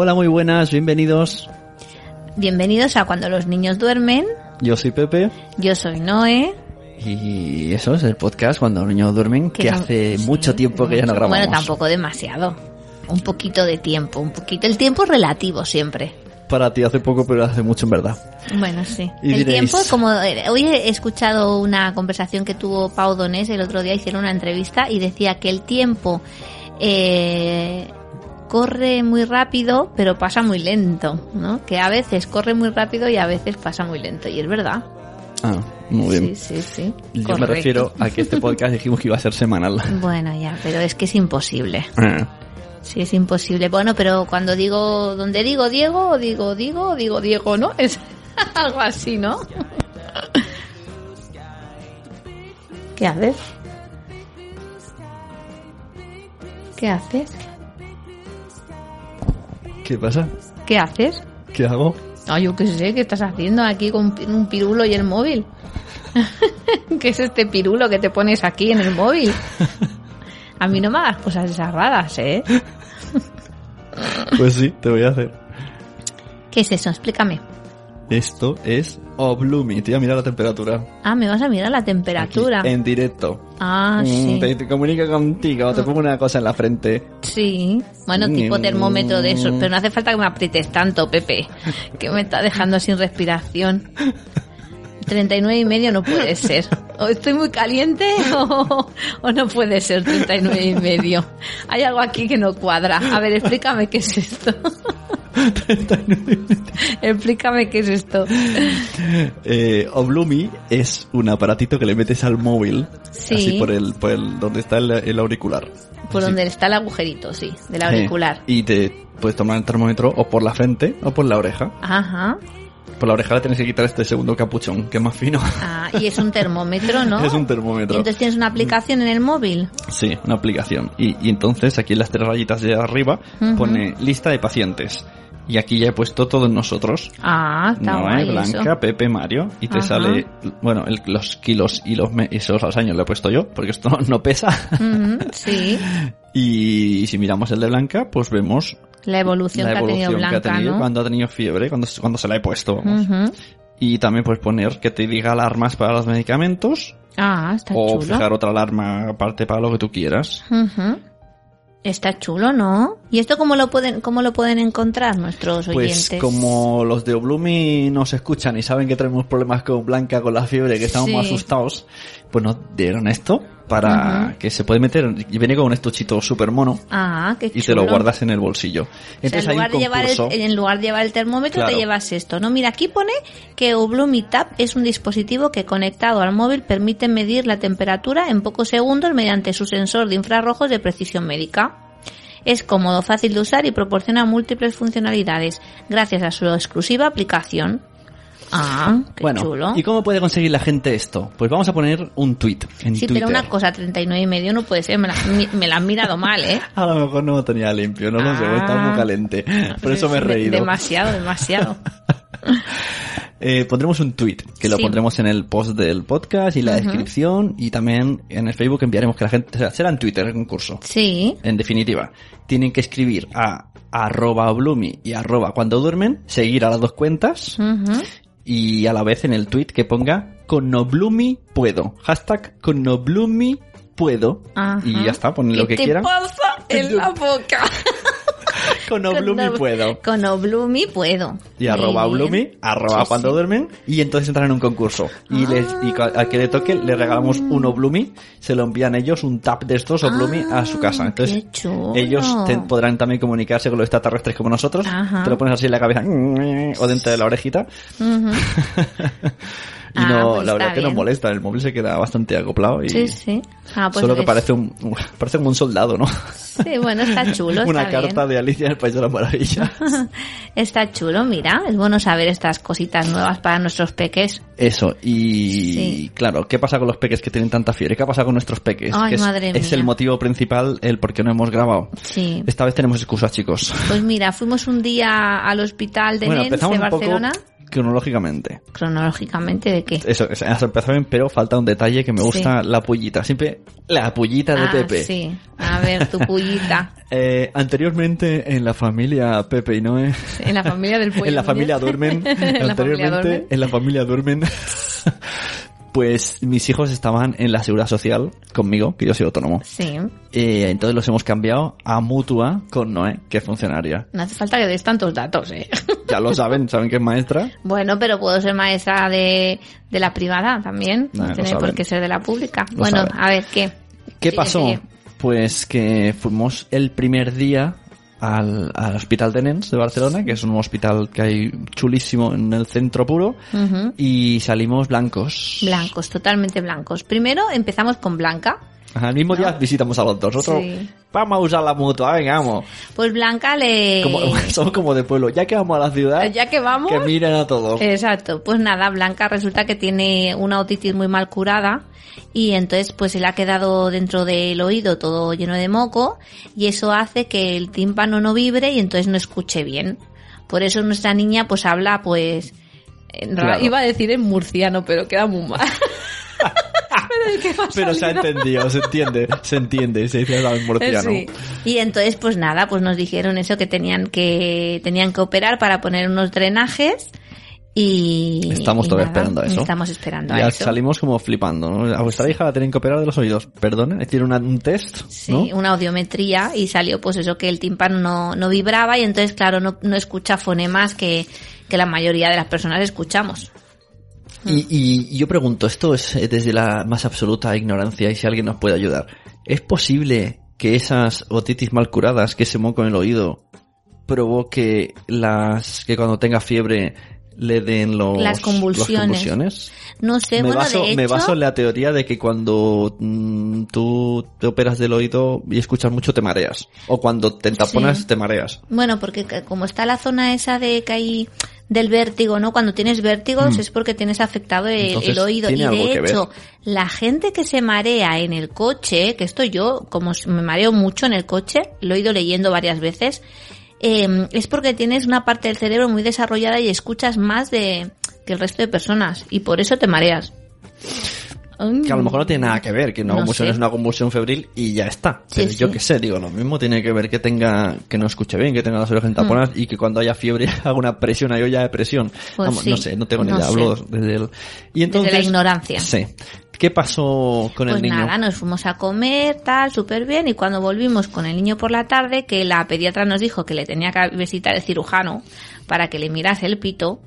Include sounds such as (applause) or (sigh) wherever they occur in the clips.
Hola, muy buenas, bienvenidos. Bienvenidos a Cuando los niños duermen. Yo soy Pepe. Yo soy Noé. Y eso es el podcast Cuando los niños duermen, que, hace mucho tiempo que ya no grabamos. Bueno, tampoco demasiado. Un poquito de tiempo, un poquito. El tiempo es relativo siempre. Para ti hace poco, pero hace mucho en verdad. Bueno, sí. Y el diréis- tiempo, como eh, hoy he escuchado una conversación que tuvo Pau Donés el otro día, hicieron una entrevista y decía que el tiempo eh, corre muy rápido, pero pasa muy lento, ¿no? Que a veces corre muy rápido y a veces pasa muy lento. Y es verdad. Ah, muy bien. Sí, sí, sí. Yo me refiero a que este podcast (laughs) dijimos que iba a ser semanal. Bueno, ya, pero es que es imposible. Ah, Sí, es imposible. Bueno, pero cuando digo, donde digo Diego, digo Diego, digo Diego, ¿no? Es (laughs) algo así, ¿no? (laughs) ¿Qué haces? ¿Qué haces? ¿Qué pasa? ¿Qué haces? ¿Qué hago? Ah, yo qué sé, ¿qué estás haciendo aquí con un pirulo y el móvil? (laughs) ¿Qué es este pirulo que te pones aquí en el móvil? A mí no me hagas cosas esas raras, ¿eh? Pues sí, te voy a hacer. ¿Qué es eso? Explícame. Esto es Oblumi. Te voy a mirar la temperatura. Ah, me vas a mirar la temperatura. Aquí, en directo. Ah, Mm, sí. Te, te comunica contigo, te pongo una cosa en la frente. Sí. Bueno, tipo Mm. termómetro de eso. Pero no hace falta que me aprietes tanto, Pepe. Que me está dejando sin respiración. 39 y medio no puede ser. O estoy muy caliente o, o no puede ser 39 y medio. Hay algo aquí que no cuadra. A ver, explícame qué es esto. (laughs) explícame qué es esto. Eh, Oblumi es un aparatito que le metes al móvil, Sí. así por el, por el donde está el, el auricular. Por Así. donde está el agujerito, sí, del auricular. Y te puedes tomar el termómetro o por la frente o por la oreja. Ajá. Por la oreja le tienes que quitar este segundo capuchón, que es más fino. Ah, y es un termómetro, ¿no? (laughs) es un Y termómetro. entonces tienes una aplicación en el móvil. Sí, una aplicación. Y, y entonces aquí en las tres rayitas de arriba Ujú. pone lista de pacientes. Y aquí ya he puesto todos nosotros. Ah, está Noé, guay Blanca, eso. Pepe, Mario. Y te Ajá. sale, bueno, el- los kilos y los, me- y esos los años lo he puesto yo, porque esto no, (laughs) no pesa. (laughs) Sí, Y si miramos el de Blanca, pues vemos la evolución, la que ha tenido evolución Blanca, que ha tenido ¿no? cuando ha tenido fiebre, cuando, cuando se la he puesto. vamos. Y también puedes poner que te diga alarmas para los medicamentos Ah, está o chulo. fijar otra alarma aparte para lo que tú quieras. Está chulo, ¿no? ¿Y esto cómo lo pueden, cómo lo pueden encontrar nuestros oyentes? Pues como los de Oblumi nos escuchan y saben que tenemos problemas con Blanca, con la fiebre, que estamos Sí. muy asustados, pues nos dieron esto para que se puede meter, y viene con un estuchito súper mono Ah, qué chulo. y te lo guardas en el bolsillo. O sea, Entonces en, hay un lugar de llevar el, en lugar de llevar el termómetro, Claro. te llevas esto, ¿no? Mira, aquí pone que Oblumi Tap es un dispositivo que conectado al móvil permite medir la temperatura en pocos segundos mediante su sensor de infrarrojos de precisión médica. Es cómodo, fácil de usar y proporciona múltiples funcionalidades gracias a su exclusiva aplicación. Ah, qué bueno, chulo. ¿y cómo puede conseguir la gente esto? Pues vamos a poner un tweet en Sí, Twitter. pero una cosa, 39 y medio no puede ser, me la, mi- me la han mirado mal, ¿eh? (laughs) A lo mejor no lo tenía limpio, no lo sé, Ah. estaba muy caliente. (laughs) Por eso me he reído. Demasiado, demasiado. (laughs) Eh, pondremos un tweet que lo Sí. pondremos en el post del podcast y la descripción y también en el Facebook enviaremos que la gente o sea, será en Twitter el concurso. Sí, En definitiva, tienen que escribir a arroba oblumi y arroba cuando duermen, seguir a las dos cuentas ujú. Y a la vez en el tweet que ponga con Oblumi puedo. Hashtag con Oblumi puedo. Ajá. Y ya está, ponen lo ¿Qué que te quieran. pasa en la boca? (laughs) (laughs) Con Oblumi Ob- puedo. Con Oblumi puedo. Y arroba bien. Oblumi, arroba Sí, cuando sí. duermen, y entonces entran en un concurso. Y, Ah. les, y al que le toque le regalamos un Oblumi, se lo envían ellos, un tap de estos Oblumi a su casa. Ah, Entonces ellos te- podrán también comunicarse con los extraterrestres como nosotros. Ajá. Te lo pones así en la cabeza (laughs) o dentro de la orejita. (laughs) Y Ah, no, pues la verdad que no molesta, el móvil se queda bastante acoplado y Sí, sí. Ah, pues solo que parece un, parece como un soldado, ¿no? Sí, bueno, está chulo. (laughs) Una está carta bien. de Alicia en el País de la Maravilla. (laughs) Está chulo, mira. Es bueno saber estas cositas nuevas para nuestros peques. Eso, y Sí. claro, ¿qué pasa con los peques que tienen tanta fiebre? ¿Qué pasa con nuestros peques? Ay, Que es, madre es mía. el motivo principal el por qué no hemos grabado. Sí. Esta vez tenemos excusas, chicos. Pues mira, fuimos un día al hospital de bueno, Nens de un poco Barcelona. Cronológicamente. Cronológicamente, ¿de qué? Eso, has empezado bien, pero falta un detalle que me gusta, la pullita. Siempre la pullita de ah, Pepe. sí. A ver, tu pullita. (laughs) Eh, anteriormente en la familia Pepe y Noé, En la familia del (laughs) pollo. (laughs) en la familia duermen, anteriormente en la familia duermen, pues mis hijos estaban en la seguridad social conmigo, que yo soy autónomo. Sí. Eh, entonces los hemos cambiado a mutua con Noé, que es funcionaria. No hace falta que des tantos datos, ¿eh? Ya lo saben, (laughs) saben que es maestra. Bueno, pero puedo ser maestra de, de la privada también. No lo tiene por qué ser de la pública. Lo bueno, saben. a ver, ¿qué? ¿Qué Sigue, pasó? sigue. Pues que fuimos el primer día al, al Hospital de Nens de Barcelona, que es un hospital que hay chulísimo en el centro puro, y salimos blancos. Blancos, totalmente blancos. Primero empezamos con Blanca. Ajá, el mismo día visitamos a los dos. Otro, Sí. vamos a usar la mutua, venga, vamos. Pues Blanca le... Como, (laughs) somos como de pueblo. Ya que vamos a la ciudad, Ya que vamos... que miren a todos. Exacto, pues nada, Blanca resulta que tiene una otitis muy mal curada y entonces pues se le ha quedado dentro del oído todo lleno de moco y eso hace que el tímpano no vibre y entonces no escuche bien. Por eso nuestra niña pues habla pues... en ra- Claro. Iba a decir en murciano, pero queda muy mal. (laughs) Que ha Pero se ha entendido, se entiende, se entiende, se dice en murciano. Sí. Y entonces, pues nada, pues nos dijeron eso que tenían que tenían que operar para poner unos drenajes y Estamos y todavía nada, esperando a eso. Estamos esperando a Ya eso. salimos como flipando, ¿no? A vuestra hija la tienen que operar de los oídos. Perdone, tiene una- un test, Sí, ¿no? una audiometría y salió pues eso que el tímpano no, no vibraba y entonces claro no, no escucha fonemas que, que la mayoría de las personas escuchamos. Y, y- y yo pregunto, esto es eh, desde la más absoluta ignorancia y si alguien nos puede ayudar. ¿Es posible que esas otitis mal curadas, que ese moco en el oído, provoque las que cuando tenga fiebre le den los, Las convulsiones. las convulsiones? No sé, me, bueno baso, de hecho me baso en la teoría de que cuando mm, tú te operas del oído y escuchas mucho te mareas. O cuando te taponas Sí. te mareas. Bueno, porque como está la zona esa de que hay del vértigo, ¿no? Cuando tienes vértigos es porque tienes afectado el, Mm. Entonces, el oído. Y de ver. hecho, la gente que se marea en el coche, que esto yo, como me mareo mucho en el coche, lo he ido leyendo varias veces, eh, es porque tienes una parte del cerebro muy desarrollada y escuchas más de que el resto de personas. Y por eso te mareas. Que a lo mejor no tiene nada que ver, que una No convulsión sé. es una convulsión febril y ya está. Sí, Pero yo qué sé, digo, lo mismo tiene que ver que tenga, que no escuche bien, que tenga las orejas taponadas y que cuando haya fiebre (laughs) haga una presión, hay olla de presión. Pues Vamos, sí. no sé, no tengo ni idea, hablo desde el... Y entonces, la ignorancia. Sí. ¿Qué pasó con Pues el niño? nada, nos fuimos a comer, tal, súper bien, y cuando volvimos con el niño por la tarde, que la pediatra nos dijo que le tenía que visitar el cirujano para que le mirase el pito,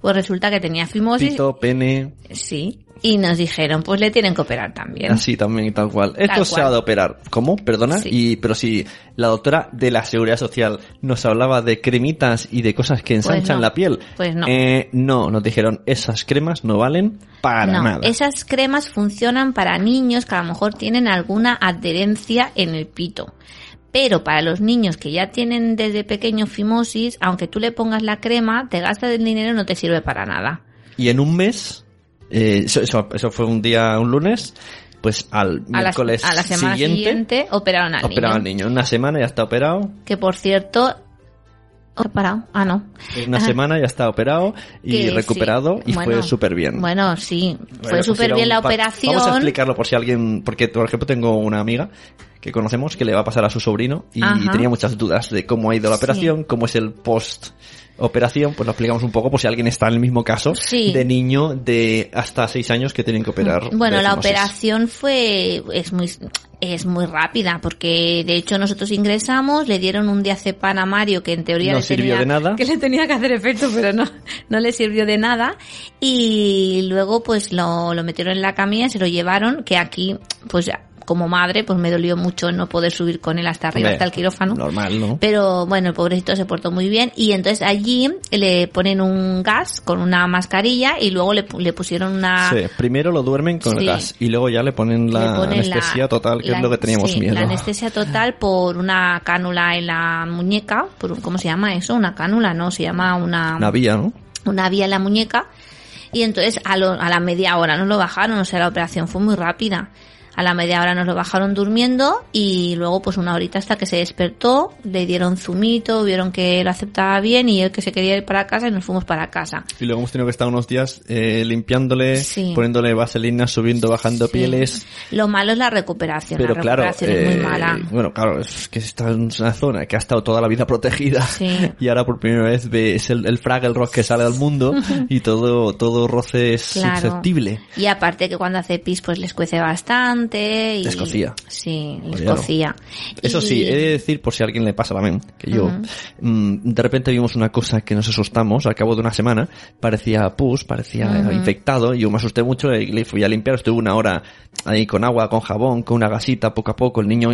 pues resulta que tenía fimosis. Pito, pene, Sí. Y nos dijeron, pues le tienen que operar también. así también y tal cual. Esto se ha de operar. ¿Cómo? Perdona. Sí. Y, pero si la doctora de la Seguridad Social nos hablaba de cremitas y de cosas que ensanchan no. la piel. Pues no. Eh, no, nos dijeron, esas cremas no valen para no, nada. esas cremas funcionan para niños que a lo mejor tienen alguna adherencia en el pito. Pero para los niños que ya tienen desde pequeño fimosis, aunque tú le pongas la crema, te gastas el dinero y no te sirve para nada. Y en un mes, eh, eso, eso, eso fue un día, un lunes, pues al A la, miércoles a la semana siguiente, siguiente, operaron al operaron al niño. niño. En una semana ya está operado. Que por cierto, ¿he parado? Ah, no. Una Ajá. semana ya está operado y Que recuperado sí. y Bueno, fue súper bien. Bueno, sí, Bueno, fue súper bien la operación. Vamos a explicarlo por si alguien, porque por ejemplo tengo una amiga que conocemos que le va a pasar a su sobrino y Ajá. tenía muchas dudas de cómo ha ido la Sí. operación, cómo es el post operación, pues lo explicamos un poco por si alguien está en el mismo caso Sí. de niño de hasta seis años que tienen que operar. Bueno, de la operación fue es muy es muy rápida porque de hecho nosotros ingresamos, le dieron un diazepam a Mario que en teoría No le sirvió tenía, de nada. que le tenía que hacer efecto, pero no no le sirvió de nada y luego pues lo, lo metieron en la camilla, se lo llevaron que aquí pues ya, como madre pues me dolió mucho no poder subir con él hasta arriba hasta el quirófano. Normal, ¿no? Pero bueno, el pobrecito se portó muy bien y entonces allí le ponen un gas con una mascarilla y luego le, le pusieron una... Sí, primero lo duermen con el gas y luego ya le ponen la le ponen anestesia la- total, que la- es lo que teníamos sí, miedo. La anestesia total por una cánula en la muñeca, por ¿cómo se llama eso? Una cánula, no, se llama una, Una vía, ¿no? una vía en la muñeca y entonces a, lo- a la media hora no lo bajaron, o sea, la operación fue muy rápida. A la media hora nos lo bajaron durmiendo y luego pues una horita hasta que se despertó, le dieron zumito, vieron que lo aceptaba bien y él que se quería ir para casa y nos fuimos para casa. Y luego hemos tenido que estar unos días eh, limpiándole, poniéndole vaselina, subiendo, bajando pieles. Lo malo es la recuperación. Pero la recuperación es muy eh, mala. Bueno, claro, es que está en una zona que ha estado toda la vida protegida y ahora por primera vez ves el, el Fraggle Rock que sale al mundo (laughs) y todo, todo roce es susceptible. Y aparte que cuando hace pis pues les cuece bastante. Y... Les cocía. Sí, les cocía. Eso sí, he de decir por si a alguien le pasa también, que yo, mm, de repente vimos una cosa que nos asustamos al cabo de una semana, parecía pus, parecía infectado, y yo me asusté mucho y le fui a limpiar, estuve una hora ahí con agua, con jabón, con una gasita, poco a poco, el niño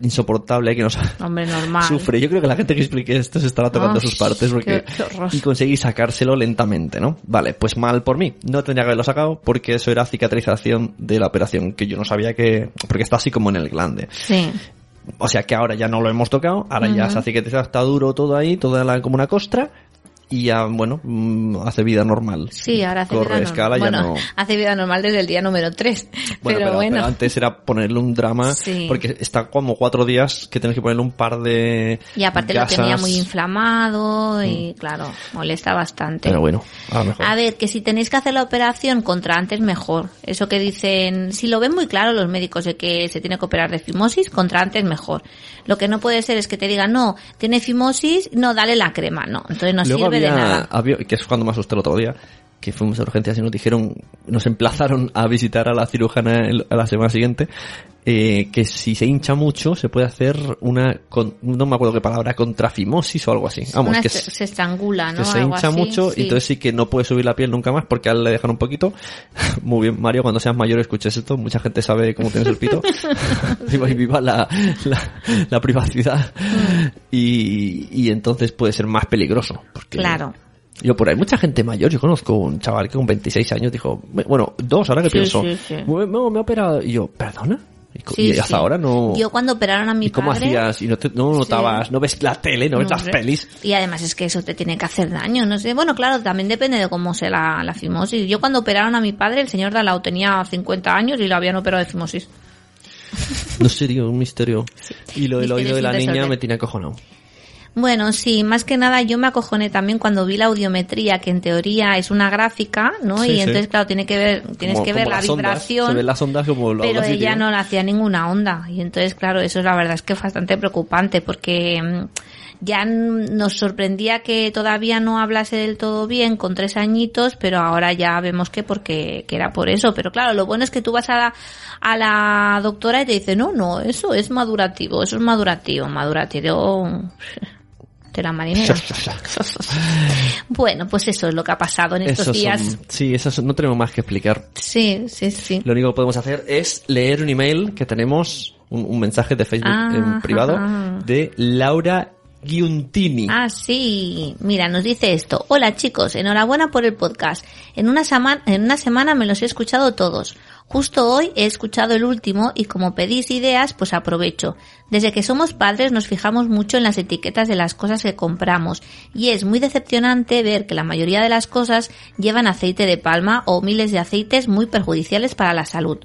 insoportable que nos Hombre, normal. sufre. Yo creo que la gente que explique esto se estará tocando sus partes porque y conseguí sacárselo lentamente, ¿no? Vale, pues mal por mí. No tendría que haberlo sacado porque eso era cicatrización de la operación que yo no sabía que porque está así como en el glande. Sí. O sea que ahora ya no lo hemos tocado, ahora ya se ha cicatrizado, está duro todo ahí, toda la, como una costra, y ya, bueno, mm, hace vida normal. Sí, ahora hace vida escala, normal. Ya no... (laughs) hace vida normal desde el día número 3. (laughs) Bueno, pero, bueno. antes era ponerle un drama, porque está como cuatro días que tienes que ponerle un par de Y aparte lo tenía muy inflamado y, mm. claro, molesta bastante. Pero bueno, a, mejor. a ver, que si tenéis que hacer la operación contra antes, mejor. Eso que dicen, si lo ven muy claro los médicos de que se tiene que operar de fimosis, contra antes, mejor. Lo que no puede ser es que te digan, no, tiene fimosis, no, dale la crema, no. Entonces no sirve de nada. que es cuando me asusté el otro día, que fuimos a urgencias y nos dijeron, nos emplazaron a visitar a la cirujana a la semana siguiente eh, que si se hincha mucho se puede hacer una, no me acuerdo qué palabra, contrafimosis o algo así. Vamos, que se, estrangula, ¿no? Que se hincha mucho y entonces sí que no puede subir la piel nunca más porque a él le dejan un poquito. (laughs) Muy bien, Mario, cuando seas mayor escuches esto, mucha gente sabe cómo tienes el pito. (laughs) viva y viva la, la, privacidad. Mm. Y, y entonces puede ser más peligroso. Porque, claro. Yo por ahí, mucha gente mayor, yo conozco un chaval que con 26 años dijo, bueno, dos, ahora que pienso, me, me, ha operado, y yo, ¿perdona? Y, hasta ahora no. Yo cuando operaron a mi ¿Y cómo hacías? Y no, no notabas, no ves la tele, no, ves las pelis. Y además es que eso te tiene que hacer daño, no sé. Bueno, claro, también depende de cómo sea la, la fimosis. Yo cuando operaron a mi padre, el señor Dalao tenía 50 años y lo habían operado de fimosis. No sería un misterio. (laughs) Y lo del oído de la niña me tiene acojonado. Bueno, sí, más que nada yo me acojoné también cuando vi la audiometría, que en teoría es una gráfica, ¿no? y entonces, claro, tiene que ver, tienes que ver la vibración. las ondas como Pero ella no le hacía ninguna onda. Y entonces, claro, eso es la verdad es que es bastante preocupante porque mm, ya nos sorprendía que todavía no hablase del todo bien con tres añitos, pero ahora ya vemos que porque que era por eso. Pero claro, lo bueno es que tú vas a la, a la doctora y te dice, no, no, eso es madurativo, eso es madurativo, madurativo (laughs) la marinera. (laughs) bueno, pues eso es lo que ha pasado en estos días. sí, eso no tenemos más que explicar. Sí, sí, sí. Lo único que podemos hacer es leer un email que tenemos, un, mensaje de Facebook en ah, privado de Laura Giuntini. Ah, sí. Mira, nos dice esto. Hola chicos, enhorabuena por el podcast. En una, en una semana me los he escuchado todos. Justo hoy he escuchado el último y como pedís ideas, pues aprovecho. Desde que somos padres nos fijamos mucho en las etiquetas de las cosas que compramos y es muy decepcionante ver que la mayoría de las cosas llevan aceite de palma o miles de aceites muy perjudiciales para la salud.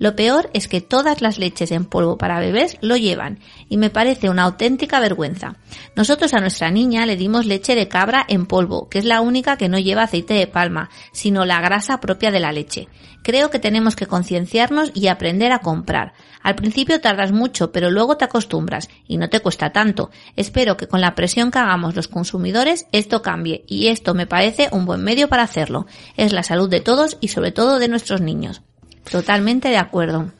Lo peor es que todas las leches en polvo para bebés lo llevan y me parece una auténtica vergüenza. Nosotros a nuestra niña le dimos leche de cabra en polvo, que es la única que no lleva aceite de palma, sino la grasa propia de la leche. Creo que tenemos que concienciarnos y aprender a comprar. Al principio tardas mucho, pero luego te acostumbras y no te cuesta tanto. Espero que con la presión que hagamos los consumidores esto cambie y esto me parece un buen medio para hacerlo. Es la salud de todos y sobre todo de nuestros niños. Totalmente de acuerdo.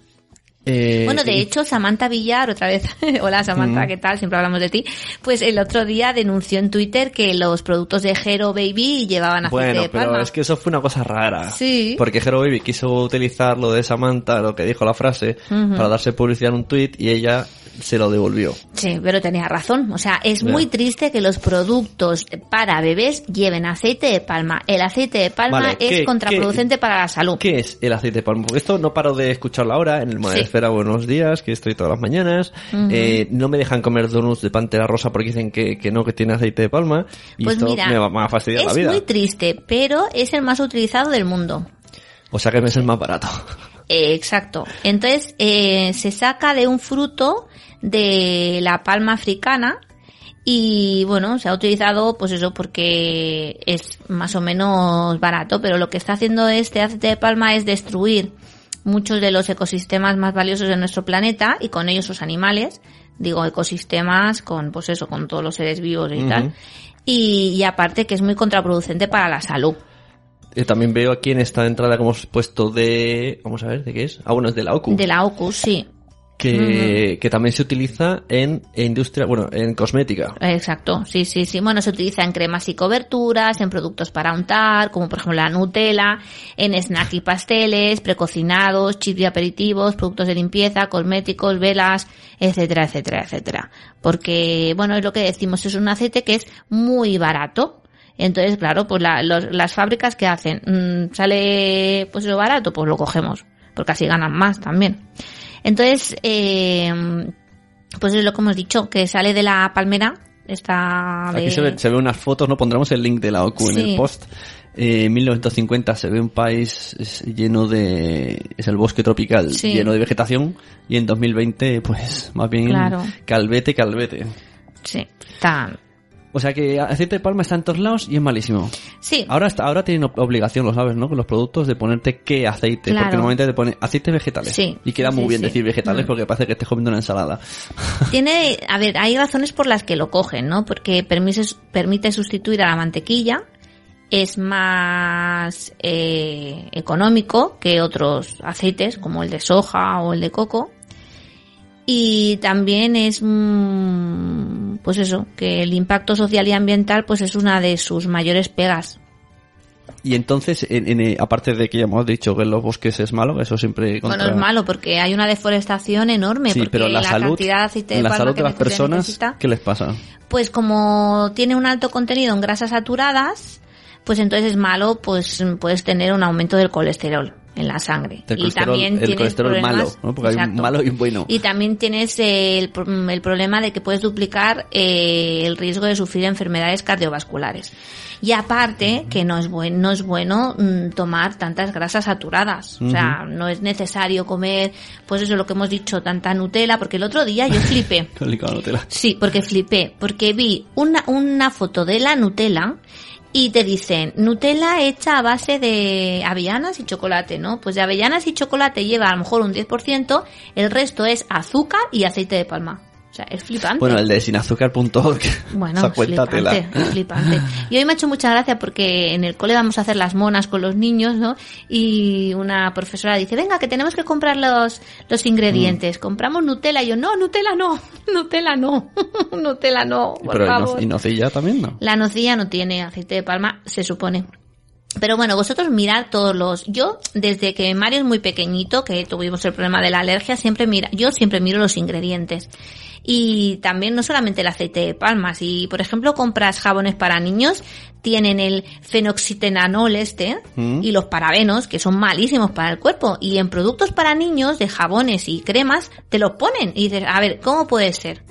Eh, bueno, de hecho, Samantha Villar, otra vez, (laughs) hola Samantha, ¿qué tal? Siempre hablamos de ti. Pues el otro día denunció en Twitter que los productos de Hero Baby llevaban aceite bueno, de palma. pero es que eso fue una cosa rara. Sí. Porque Hero Baby quiso utilizar lo de Samantha, lo que dijo la frase, para darse publicidad en un tweet y ella se lo devolvió. Sí, pero tenía razón. O sea, es muy triste que los productos para bebés lleven aceite de palma. El aceite de palma es contraproducente para la salud. ¿Qué es el aceite de palma? Porque esto no paro de escucharlo ahora en el Esfera Buenos Días, que estoy todas las mañanas. eh, no me dejan comer donuts de pantera rosa porque dicen que, que no, que tiene aceite de palma. Y pues esto mira, me va, a fastidiar la vida. Es muy triste, pero es el más utilizado del mundo. O sea que me es el más barato. Eh, exacto. Entonces, eh, se saca de un fruto de la palma africana y bueno, se ha utilizado pues eso porque es más o menos barato, pero lo que está haciendo este aceite de palma es destruir muchos de los ecosistemas más valiosos de nuestro planeta y con ellos sus animales. Digo, ecosistemas con, pues eso, con todos los seres vivos y tal. Y, y aparte que es muy contraproducente para la salud. Eh, también veo aquí en esta entrada que hemos puesto de... Vamos a ver, ¿de qué es? Ah, bueno, es de la OCU. De la OCU, sí. Que, que también se utiliza en industria, bueno, en cosmética. Exacto, sí, sí, sí. Bueno, se utiliza en cremas y coberturas, en productos para untar, como por ejemplo la Nutella, en snack y pasteles, precocinados, chips y aperitivos, productos de limpieza, cosméticos, velas, etcétera, etcétera, etcétera. Porque, bueno, es lo que decimos, es un aceite que es muy barato. Entonces, claro, pues la- los- las fábricas que hacen, Mm, sale pues lo barato, pues lo cogemos, porque así ganan más también. Entonces, eh, pues es lo que hemos dicho, que sale de la palmera, está de... Aquí se ve, se ve unas fotos, ¿no? Pondremos el link de la OCU en Sí. el post. Eh, en 1950 se ve un país lleno de... es el bosque tropical, Sí. lleno de vegetación. Y en 2020, pues, más bien Claro. calvete, calvete. Sí, está... O sea que aceite de palma está en todos lados y es malísimo. Sí, Ahora está, ahora tienen ob- obligación, lo sabes, ¿no? Con los productos de ponerte qué aceite. Claro. Porque normalmente te pone aceites vegetales. Sí, Y queda muy sí, bien sí. decir vegetales Mm. porque parece que estés comiendo una ensalada. (laughs) tiene, a ver, hay razones por las que lo cogen, ¿no? Porque permite, permite sustituir a la mantequilla, es más eh, económico que otros aceites como el de soja o el de coco y también es mm, pues eso que el impacto social y ambiental pues es una de sus mayores pegas Y entonces, en- en, eh, aparte de que ya hemos dicho que en los bosques es malo, eso siempre contra... bueno es malo porque hay una deforestación enorme Sí, porque pero la, salud, cantidad de aceite de la palma salud que de las personas, necesita, ¿qué les pasa? pues como tiene un alto contenido en grasas saturadas, pues entonces es malo, pues puedes tener un aumento del colesterol en la sangre. Y también el tienes colesterol problemas- malo, ¿no? Porque hay un malo y un bueno. Y también tienes el, el problema de que puedes duplicar eh, el riesgo de sufrir enfermedades cardiovasculares. Y aparte, que no es bueno, no es bueno mm, tomar tantas grasas saturadas. O sea, no es necesario comer, pues eso es lo que hemos dicho, tanta Nutella, porque el otro día yo flipé. (laughs) Nutella. Sí, porque flipé, porque vi una, una foto de la Nutella y te dicen Nutella hecha a base de avellanas y chocolate, ¿no? Pues de avellanas y chocolate lleva a lo mejor un 10%, el resto es azúcar y aceite de palma. Sea, es flipante. Bueno, el de sinazúcar.org. Bueno, (laughs) cuenta flipante, flipante. Y hoy me ha hecho mucha gracia porque en el cole vamos a hacer las monas con los niños, ¿no? Y una profesora dice, venga, que tenemos que comprar los, los ingredientes. Mm. Compramos Nutella. Y yo, no, Nutella no, (laughs) Nutella no, (laughs) Nutella no, por Pero favor. y nocilla también, ¿no? La nocilla no tiene aceite de palma, se supone. Pero bueno, vosotros mirad todos los. Yo, desde que Mario es muy pequeñito, que tuvimos el problema de la alergia, siempre mira, yo siempre miro los ingredientes. Y también no solamente el aceite de palma, si por ejemplo compras jabones para niños, tienen el fenoxitenanol este Mm. y los parabenos, que son malísimos para el cuerpo. Y en productos para niños, de jabones y cremas, te los ponen. Y dices, a ver, ¿cómo puede ser?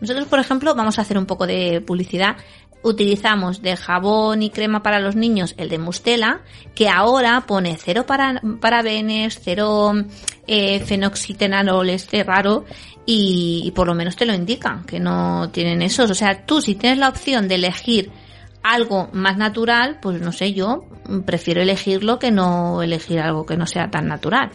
Nosotros, por ejemplo, vamos a hacer un poco de publicidad. Utilizamos de jabón y crema para los niños el de Mustela, que ahora pone cero para, parabenes, cero eh, fenoxitenanol este raro, y, y por lo menos te lo indican, que no tienen esos. O sea, tú si tienes la opción de elegir algo más natural, pues no sé, yo mm, prefiero elegirlo que no elegir algo que no sea tan natural.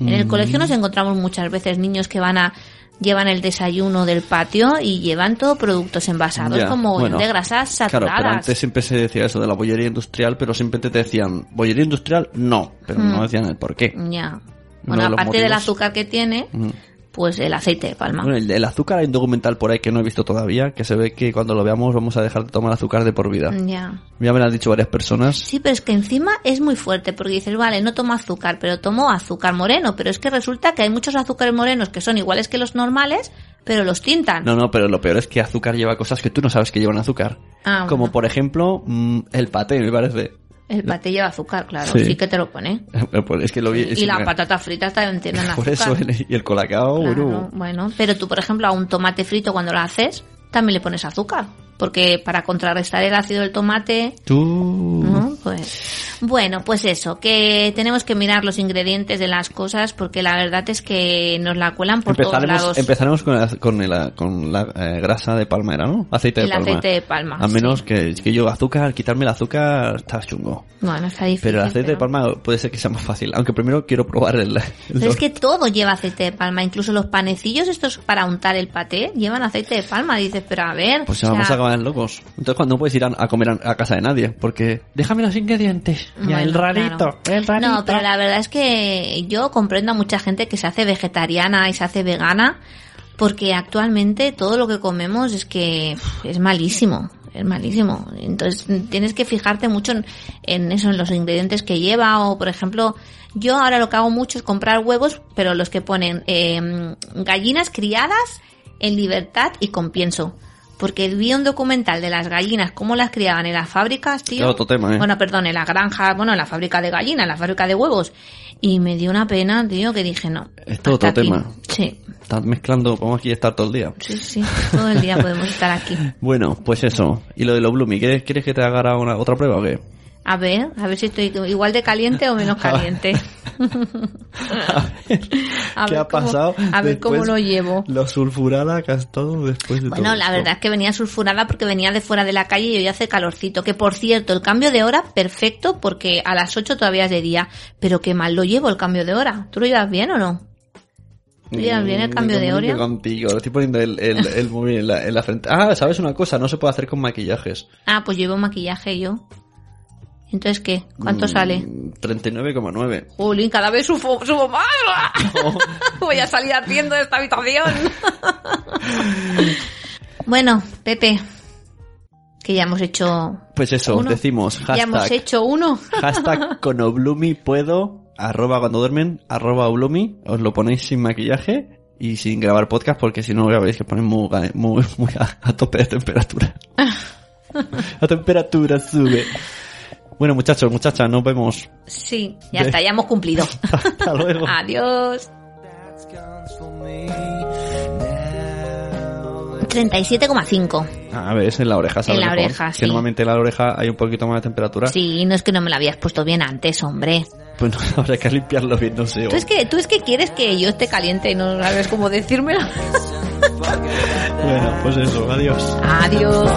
En el colegio nos encontramos muchas veces niños que van a llevan el desayuno del patio y llevan todo productos envasados Ya, como bueno. de grasas Claro, saturadas. pero antes siempre se decía eso de la bollería industrial, pero siempre te decían, bollería industrial, no, pero no decían el por qué. Ya. Uno Bueno, de aparte del azúcar que tiene, Ujú. Pues el aceite de palma. Bueno, el, el azúcar hay un documental por ahí que no he visto todavía, que se ve que cuando lo veamos vamos a dejar de tomar azúcar de por vida. Ya. Ya me lo han dicho varias personas. Sí, pero es que encima es muy fuerte porque dices, vale, no tomo azúcar, pero tomo azúcar moreno. Pero es que resulta que hay muchos azúcares morenos que son iguales que los normales, pero los tintan. No, no, pero lo peor es que azúcar lleva cosas que tú no sabes que llevan azúcar. Ah, Como bueno. por ejemplo, mm, el paté, me parece. El paté lleva azúcar, claro, Sí. sí, que te lo pone. Pues es que lo vi. Y las patatas fritas también tienen azúcar. (laughs) Por eso, y el colacao, Claro, bueno. bueno, pero tú, por ejemplo, a un tomate frito cuando lo haces, también le pones azúcar. Porque para contrarrestar el ácido del tomate, Tú... ¿no? Pues, bueno, pues eso, que tenemos que mirar los ingredientes de las cosas porque la verdad es que nos la cuelan por todos lados. Empezaremos con la, con la, con la eh, grasa de palmera, ¿no? Aceite de el palma. aceite de palma. A menos sí. que, que yo azúcar, quitarme el azúcar está chungo. Bueno, está difícil. Pero el aceite de palma puede ser que sea más fácil. Aunque primero quiero probar el... el Pero es que todo lleva aceite de palma, incluso los panecillos estos para untar el paté llevan aceite de palma. Dices, pero a ver. Pues o ya vamos sea, a acabar locos. Entonces cuando no puedes ir a, a comer a, a casa de nadie, porque déjame los ingredientes. Ya, Bueno, el rarito, claro. el rarito. No, pero la verdad es que yo comprendo a mucha gente que se hace vegetariana y se hace vegana porque actualmente todo lo que comemos es que es malísimo, es malísimo. Entonces tienes que fijarte mucho en, en eso, en los ingredientes que lleva o, por ejemplo, yo ahora lo que hago mucho es comprar huevos, pero los que ponen eh, gallinas criadas en libertad y con pienso. Porque vi un documental de las gallinas, cómo las criaban en las fábricas, tío. Claro, otro tema, ¿eh? Bueno, perdón, en la granja, bueno, en la fábrica de gallinas, en la fábrica de huevos. Y me dio una pena, tío, que dije, no. Es todo otro aquí. tema. Sí, Estás mezclando, podemos aquí estar todo el día. sí, sí. Todo el día podemos estar aquí. (laughs) Bueno, pues eso. Y lo de los Bloomy, ¿quieres, ¿quieres que te haga una, otra prueba o qué? A ver, a ver si estoy igual de caliente o menos caliente. (laughs) A ver, (laughs) (laughs) A ¿qué ver ha cómo- pasado? a ver cómo lo llevo. Lo sulfurada que has estado después de Bueno, todo la esto? verdad es que venía sulfurada porque venía de fuera de la calle y hoy hace calorcito. Que por cierto, el cambio de hora, perfecto, porque a las 8 todavía es de día. Pero qué mal lo llevo el cambio de hora. ¿Tú lo llevas bien o no? ¿Tú llevas bien el Mm, cambio de hora? contigo, estoy poniendo el, el, el móvil en la, en la frente. Ah, ¿sabes una cosa? No se puede hacer con maquillajes. Ah, pues llevo maquillaje yo. Entonces, ¿qué? ¿Cuánto Mm, sale? 39,9. Jolín, cada vez subo, subo más. (laughs) Voy a salir haciendo de esta habitación. (laughs) bueno, Pepe, que ya hemos hecho... Pues eso, Uno. decimos Ya hemos hashtag, hecho uno. (laughs) hashtag con Oblumi puedo, arroba cuando duermen, arroba Oblumi, os lo ponéis sin maquillaje y sin grabar podcast porque si no veis que ponen muy, muy, muy a, a tope de temperatura. La temperatura sube. Bueno muchachos, muchachas, nos vemos. Sí, ya De- está, ya hemos cumplido. (laughs) Hasta luego. Adiós. 37,5. A ver, es en la oreja, ¿sabes? En la mejor? oreja, Que sí. normalmente en la oreja hay un poquito más de temperatura. Sí, no es que no me lo habías puesto bien antes, hombre. Pues no, (laughs) habrá que limpiarlo bien, no sé. Tú es que, tú es que quieres que yo esté caliente y no sabes cómo decírmelo. (laughs) Bueno, pues eso, adiós. Adiós.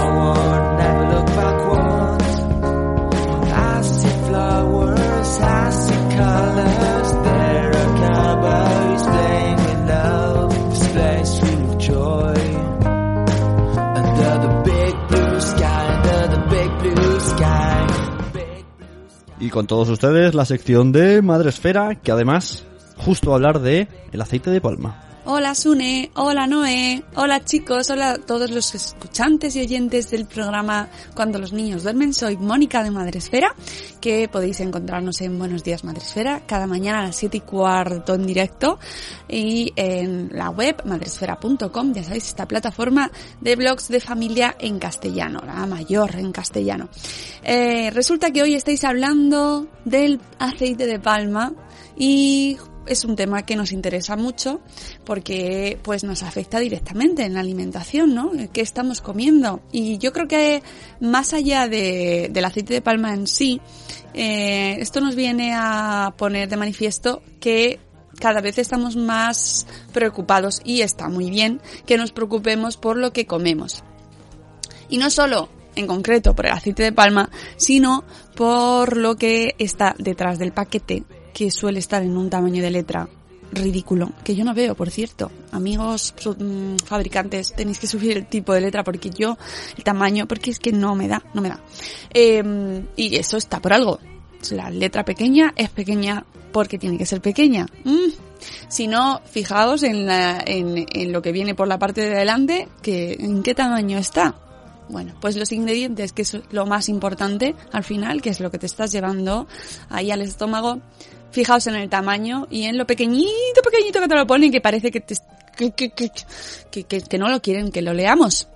Y con todos ustedes la sección de Madre Esfera, que además justo hablar de el aceite de palma. Hola Sune, hola Noé, hola chicos, hola a todos los escuchantes y oyentes del programa Cuando los niños duermen. Soy Mónica de Madresfera, que podéis encontrarnos en Buenos Días Madresfera cada mañana a las 7 y cuarto en directo y en la web madresfera.com, ya sabéis, esta plataforma de blogs de familia en castellano, la mayor en castellano. Eh, resulta que hoy estáis hablando del aceite de palma y es un tema que nos interesa mucho porque pues nos afecta directamente en la alimentación, ¿no? ¿Qué estamos comiendo? Y yo creo que más allá de, del aceite de palma en sí, eh, esto nos viene a poner de manifiesto que cada vez estamos más preocupados y está muy bien que nos preocupemos por lo que comemos. Y no solo en concreto por el aceite de palma, sino por lo que está detrás del paquete, que suele estar en un tamaño de letra ridículo, que yo no veo, por cierto. Amigos mm, fabricantes, tenéis que subir el tipo de letra porque yo, el tamaño, porque es que no me da, no me da. Eh, y eso está por algo. La letra pequeña es pequeña porque tiene que ser pequeña. Mm. Si no, fijaos en, la- en, en lo que viene por la parte de adelante, que en qué tamaño está. Bueno, pues los ingredientes, que es lo más importante al final, que es lo que te estás llevando ahí al estómago, fijaos en el tamaño y en lo pequeñito, pequeñito que te lo ponen, que parece que, te, que, que, que, que, no lo quieren que lo leamos.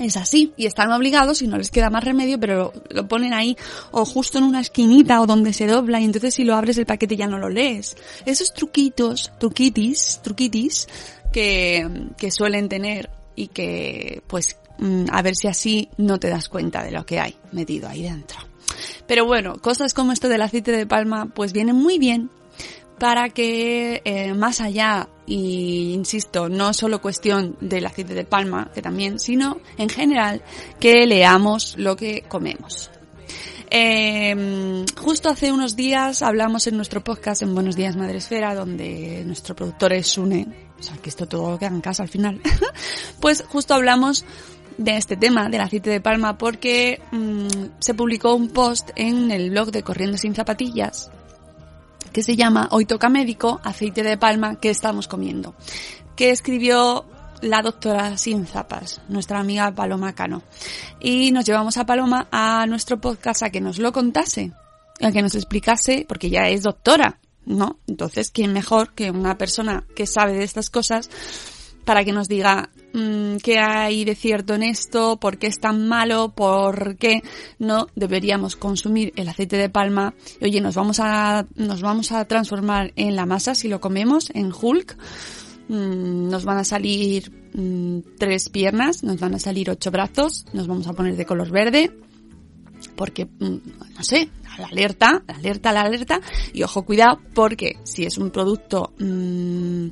Es así, y están obligados y no les queda más remedio, pero lo, lo ponen ahí o justo en una esquinita o donde se dobla y entonces si lo abres el paquete ya no lo lees. Esos truquitos, truquitis, truquitis que, que suelen tener y que pues mm, a ver si así no te das cuenta de lo que hay metido ahí dentro. Pero bueno, cosas como esto del aceite de palma, pues vienen muy bien para que eh, más allá, y insisto, no solo cuestión del aceite de palma, que también, sino en general, que leamos lo que comemos. Eh, justo hace unos días hablamos en nuestro podcast en Buenos Días Madresfera, donde nuestro productor es Sune, o sea que esto todo queda en casa al final, (laughs) pues justo hablamos de este tema del aceite de palma porque mm, se publicó un post en el blog de Corriendo sin Zapatillas que se llama Hoy toca médico, aceite de palma que estamos comiendo, que escribió la doctora Sin Zapas, nuestra amiga Paloma Cano. Y nos llevamos a Paloma a nuestro podcast a que nos lo contase, a que nos explicase, porque ella es doctora, ¿no? Entonces, ¿quién mejor que una persona que sabe de estas cosas para que nos diga qué hay de cierto en esto, por qué es tan malo, por qué no deberíamos consumir el aceite de palma. Oye, nos vamos a, nos vamos a transformar en la masa si lo comemos, en Hulk. Mm, nos van a salir mm, tres piernas, nos van a salir ocho brazos, nos vamos a poner de color verde, porque, mm, no sé, la alerta, la alerta, la alerta, y ojo, cuidado, porque si es un producto mm,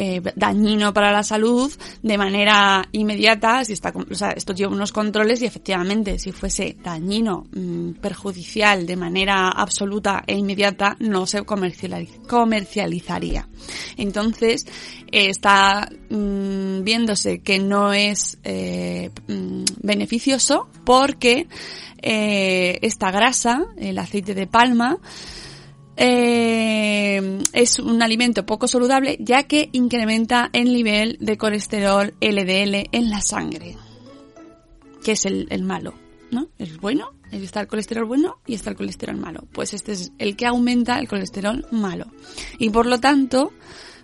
eh, dañino para la salud de manera inmediata, si está, o sea, esto lleva unos controles y efectivamente si fuese dañino, mm, perjudicial de manera absoluta e inmediata, no se comercializ- comercializaría. Entonces, eh, está mm, viéndose que no es eh, mm, beneficioso porque eh, esta grasa, el aceite de palma, eh, es un alimento poco saludable ya que incrementa el nivel de colesterol LDL en la sangre, que es el, el malo, ¿no? El bueno, está el colesterol bueno y está el colesterol malo. Pues este es el que aumenta el colesterol malo. Y por lo tanto,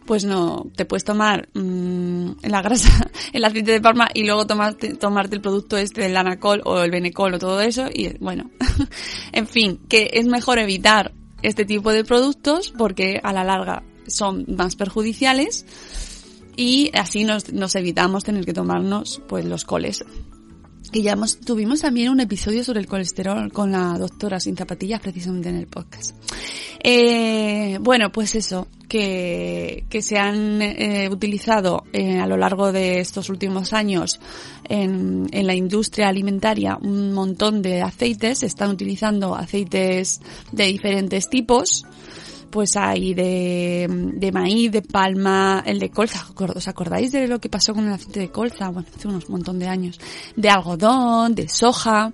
pues no, te puedes tomar mm, la grasa, (laughs) el aceite de palma y luego tomarte, tomarte el producto este del anacol o el benecol o todo eso y bueno, (laughs) en fin, que es mejor evitar este tipo de productos porque a la larga son más perjudiciales y así nos, nos evitamos tener que tomarnos pues los coles que ya hemos, tuvimos también un episodio sobre el colesterol con la doctora sin zapatillas precisamente en el podcast. Eh, bueno, pues eso, que, que se han eh, utilizado eh, a lo largo de estos últimos años en, en la industria alimentaria un montón de aceites, se están utilizando aceites de diferentes tipos, pues hay de, maíz, de palma, el de colza. ¿Os acordáis de lo que pasó con el aceite de colza? Bueno, hace unos montón de años. De algodón, de soja.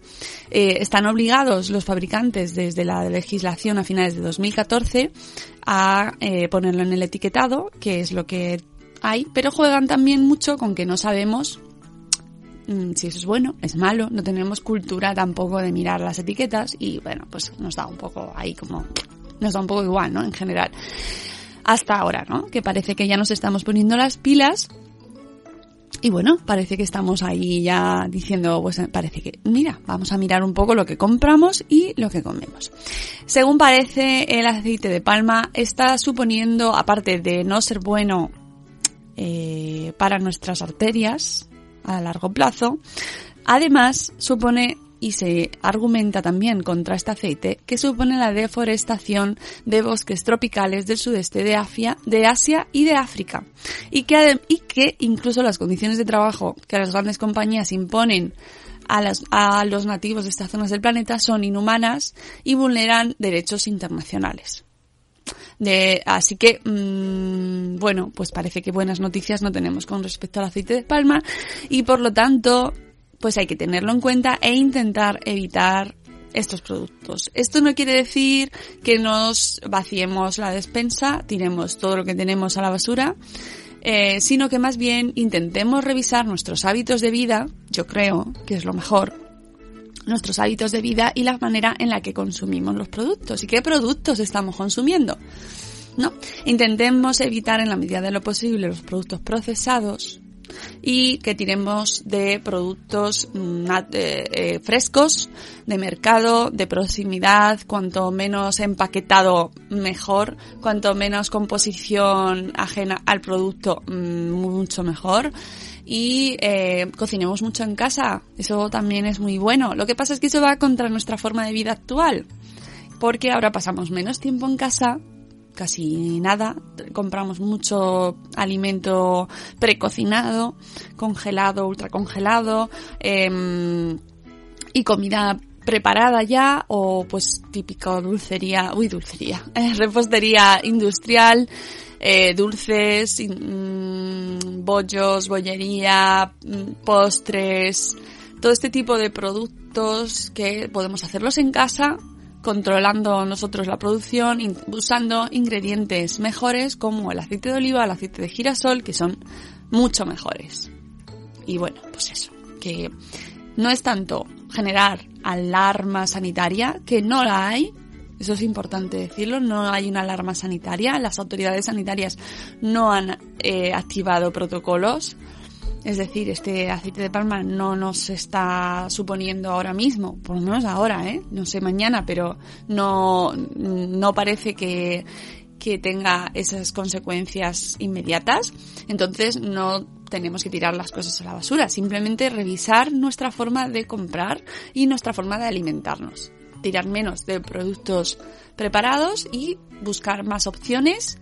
Eh, están obligados los fabricantes desde la legislación a finales de 2014 a eh, ponerlo en el etiquetado, que es lo que hay, pero juegan también mucho con que no sabemos mm, si eso es bueno, es malo, no tenemos cultura tampoco de mirar las etiquetas y bueno, pues nos da un poco ahí como nos da un poco igual, ¿no? En general. Hasta ahora, ¿no? Que parece que ya nos estamos poniendo las pilas. Y bueno, parece que estamos ahí ya diciendo, pues parece que, mira, vamos a mirar un poco lo que compramos y lo que comemos. Según parece, el aceite de palma está suponiendo, aparte de no ser bueno eh, para nuestras arterias a largo plazo, además supone y se argumenta también contra este aceite que supone la deforestación de bosques tropicales del sudeste de Asia, de Asia y de África y que, y que incluso las condiciones de trabajo que las grandes compañías imponen a, las, a los nativos de estas zonas del planeta son inhumanas y vulneran derechos internacionales. Así que, mmm, bueno, pues parece que buenas noticias no tenemos con respecto al aceite de palma y por lo tanto pues hay que tenerlo en cuenta e intentar evitar estos productos. Esto no quiere decir que nos vaciemos la despensa, tiremos todo lo que tenemos a la basura, eh, sino que más bien intentemos revisar nuestros hábitos de vida, yo creo que es lo mejor, nuestros hábitos de vida y la manera en la que consumimos los productos y qué productos estamos consumiendo. ¿No? Intentemos evitar en la medida de lo posible los productos procesados, y que tiremos de productos eh, frescos, de mercado, de proximidad, cuanto menos empaquetado mejor, cuanto menos composición ajena al producto mucho mejor y eh, cocinemos mucho en casa. Eso también es muy bueno. Lo que pasa es que eso va contra nuestra forma de vida actual, porque ahora pasamos menos tiempo en casa casi nada. Compramos mucho alimento precocinado, congelado, ultracongelado, eh, y comida preparada ya o pues típico dulcería, uy dulcería, (laughs) eh, repostería industrial, eh, dulces, mm, bollos, bollería, mm, postres, todo este tipo de productos que podemos hacerlos en casa controlando nosotros la producción, usando ingredientes mejores como el aceite de oliva, el aceite de girasol, que son mucho mejores. Y bueno, pues eso, que no es tanto generar alarma sanitaria, que no la hay, eso es importante decirlo, no hay una alarma sanitaria, las autoridades sanitarias no han eh, activado protocolos, es decir, este aceite de palma no nos está suponiendo ahora mismo, por lo menos ahora, ¿eh? No sé mañana, pero no, no parece que, que tenga esas consecuencias inmediatas. Entonces no tenemos que tirar las cosas a la basura, simplemente revisar nuestra forma de comprar y nuestra forma de alimentarnos. Tirar menos de productos preparados y buscar más opciones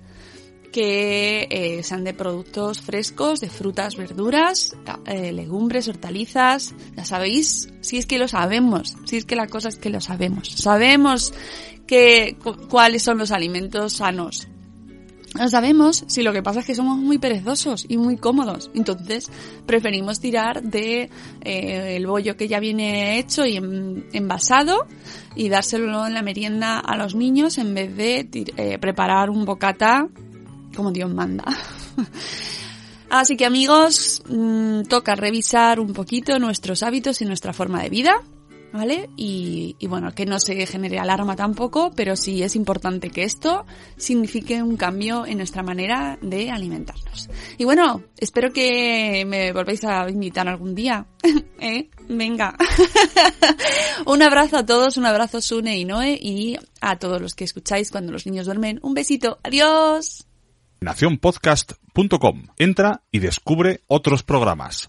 que eh, sean de productos frescos, de frutas, verduras, eh, legumbres, hortalizas. Ya sabéis, si es que lo sabemos, si es que la cosa es que lo sabemos. Sabemos que, cu- cuáles son los alimentos sanos. Lo sabemos, si lo que pasa es que somos muy perezosos y muy cómodos. Entonces, preferimos tirar de eh, el bollo que ya viene hecho y en- envasado y dárselo en la merienda a los niños en vez de eh, preparar un bocata como Dios manda. (laughs) Así que amigos, mm, toca revisar un poquito nuestros hábitos y nuestra forma de vida, ¿vale? Y, y bueno, que no se genere alarma tampoco, pero sí es importante que esto signifique un cambio en nuestra manera de alimentarnos. Y bueno, espero que me volváis a invitar algún día. (laughs) ¿Eh? Venga. (laughs) un abrazo a todos, un abrazo Sune y Noé y a todos los que escucháis cuando los niños duermen. Un besito. Adiós. nacionpodcast.com. Entra y descubre otros programas.